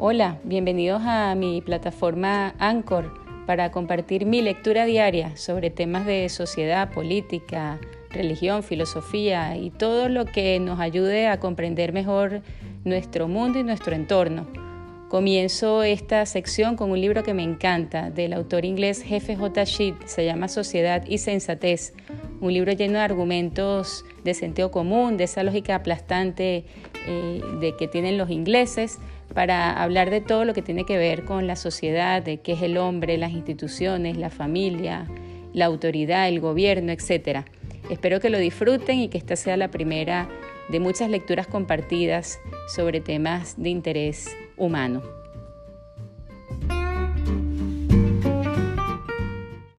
Hola, bienvenidos a mi plataforma Anchor para compartir mi lectura diaria sobre temas de sociedad, política, religión, filosofía y todo lo que nos ayude a comprender mejor nuestro mundo y nuestro entorno. Comienzo esta sección con un libro que me encanta del autor inglés Jefe J. Sheet, se llama Sociedad y Sensatez, un libro lleno de argumentos de sentido común, de esa lógica aplastante eh, de que tienen los ingleses, para hablar de todo lo que tiene que ver con la sociedad, de qué es el hombre, las instituciones, la familia, la autoridad, el gobierno, etc. Espero que lo disfruten y que esta sea la primera de muchas lecturas compartidas sobre temas de interés humano.